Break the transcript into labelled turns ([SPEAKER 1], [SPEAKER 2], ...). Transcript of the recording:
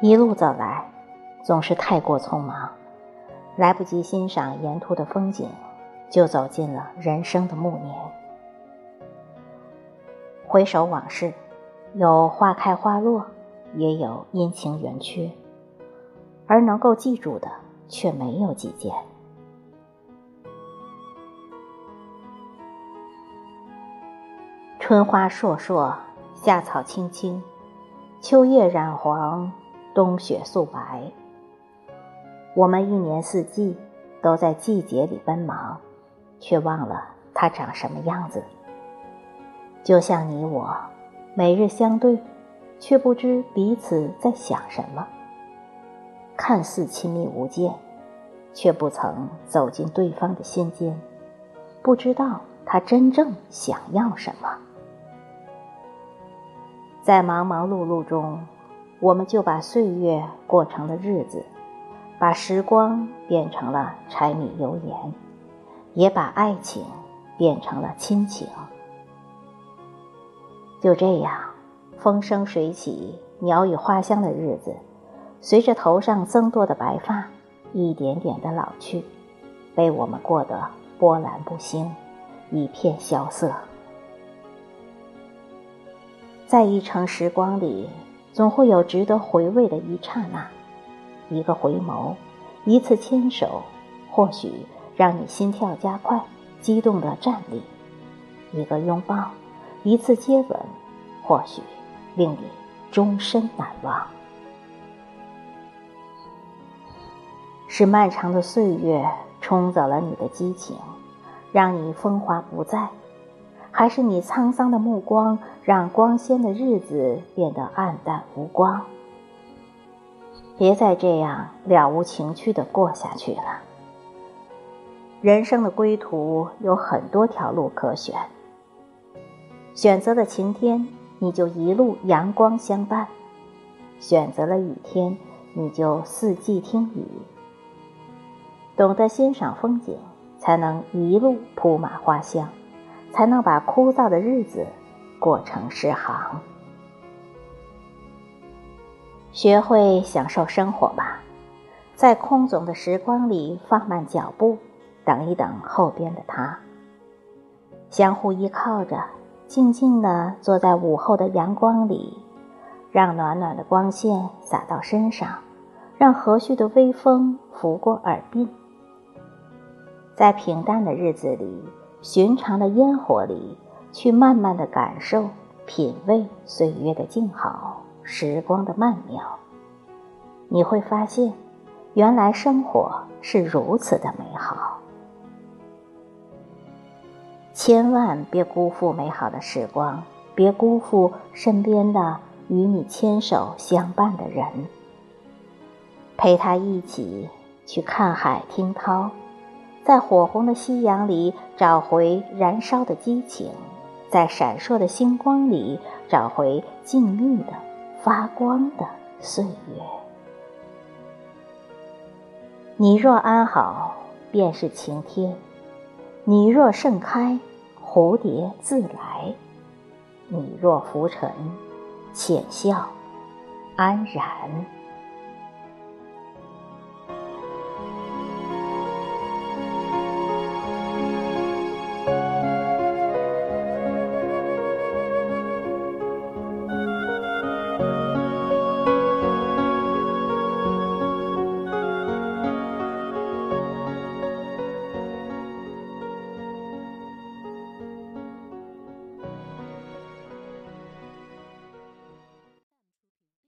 [SPEAKER 1] 一路走来，总是太过匆忙，来不及欣赏沿途的风景，就走进了人生的暮年。回首往事，有花开花落，也有阴晴圆缺，而能够记住的却没有几件。春花烁烁，夏草青青，秋叶染黄。冬雪素白，我们一年四季都在季节里奔忙，却忘了它长什么样子。就像你我，每日相对，却不知彼此在想什么。看似亲密无间，却不曾走进对方的心间，不知道他真正想要什么。在忙忙碌碌中。我们就把岁月过成了日子，把时光变成了柴米油盐，也把爱情变成了亲情。就这样，风生水起、鸟语花香的日子，随着头上增多的白发，一点点的老去，被我们过得波澜不兴，一片萧瑟。在一程时光里。总会有值得回味的一刹那，一个回眸，一次牵手，或许让你心跳加快，激动的站立；一个拥抱，一次接吻，或许令你终身难忘。是漫长的岁月冲走了你的激情，让你风华不再。还是你沧桑的目光，让光鲜的日子变得暗淡无光。别再这样了无情趣的过下去了。人生的归途有很多条路可选，选择了晴天，你就一路阳光相伴；选择了雨天，你就四季听雨。懂得欣赏风景，才能一路铺满花香。才能把枯燥的日子过成诗行。学会享受生活吧，在空总的时光里放慢脚步，等一等后边的他。相互依靠着，静静地坐在午后的阳光里，让暖暖的光线洒到身上，让和煦的微风拂过耳鬓。在平淡的日子里。寻常的烟火里，去慢慢的感受、品味岁月的静好，时光的曼妙。你会发现，原来生活是如此的美好。千万别辜负美好的时光，别辜负身边的与你牵手相伴的人。陪他一起去看海听涛。在火红的夕阳里找回燃烧的激情，在闪烁的星光里找回静谧的发光的岁月。你若安好，便是晴天；你若盛开，蝴蝶自来；你若浮沉，浅笑安然。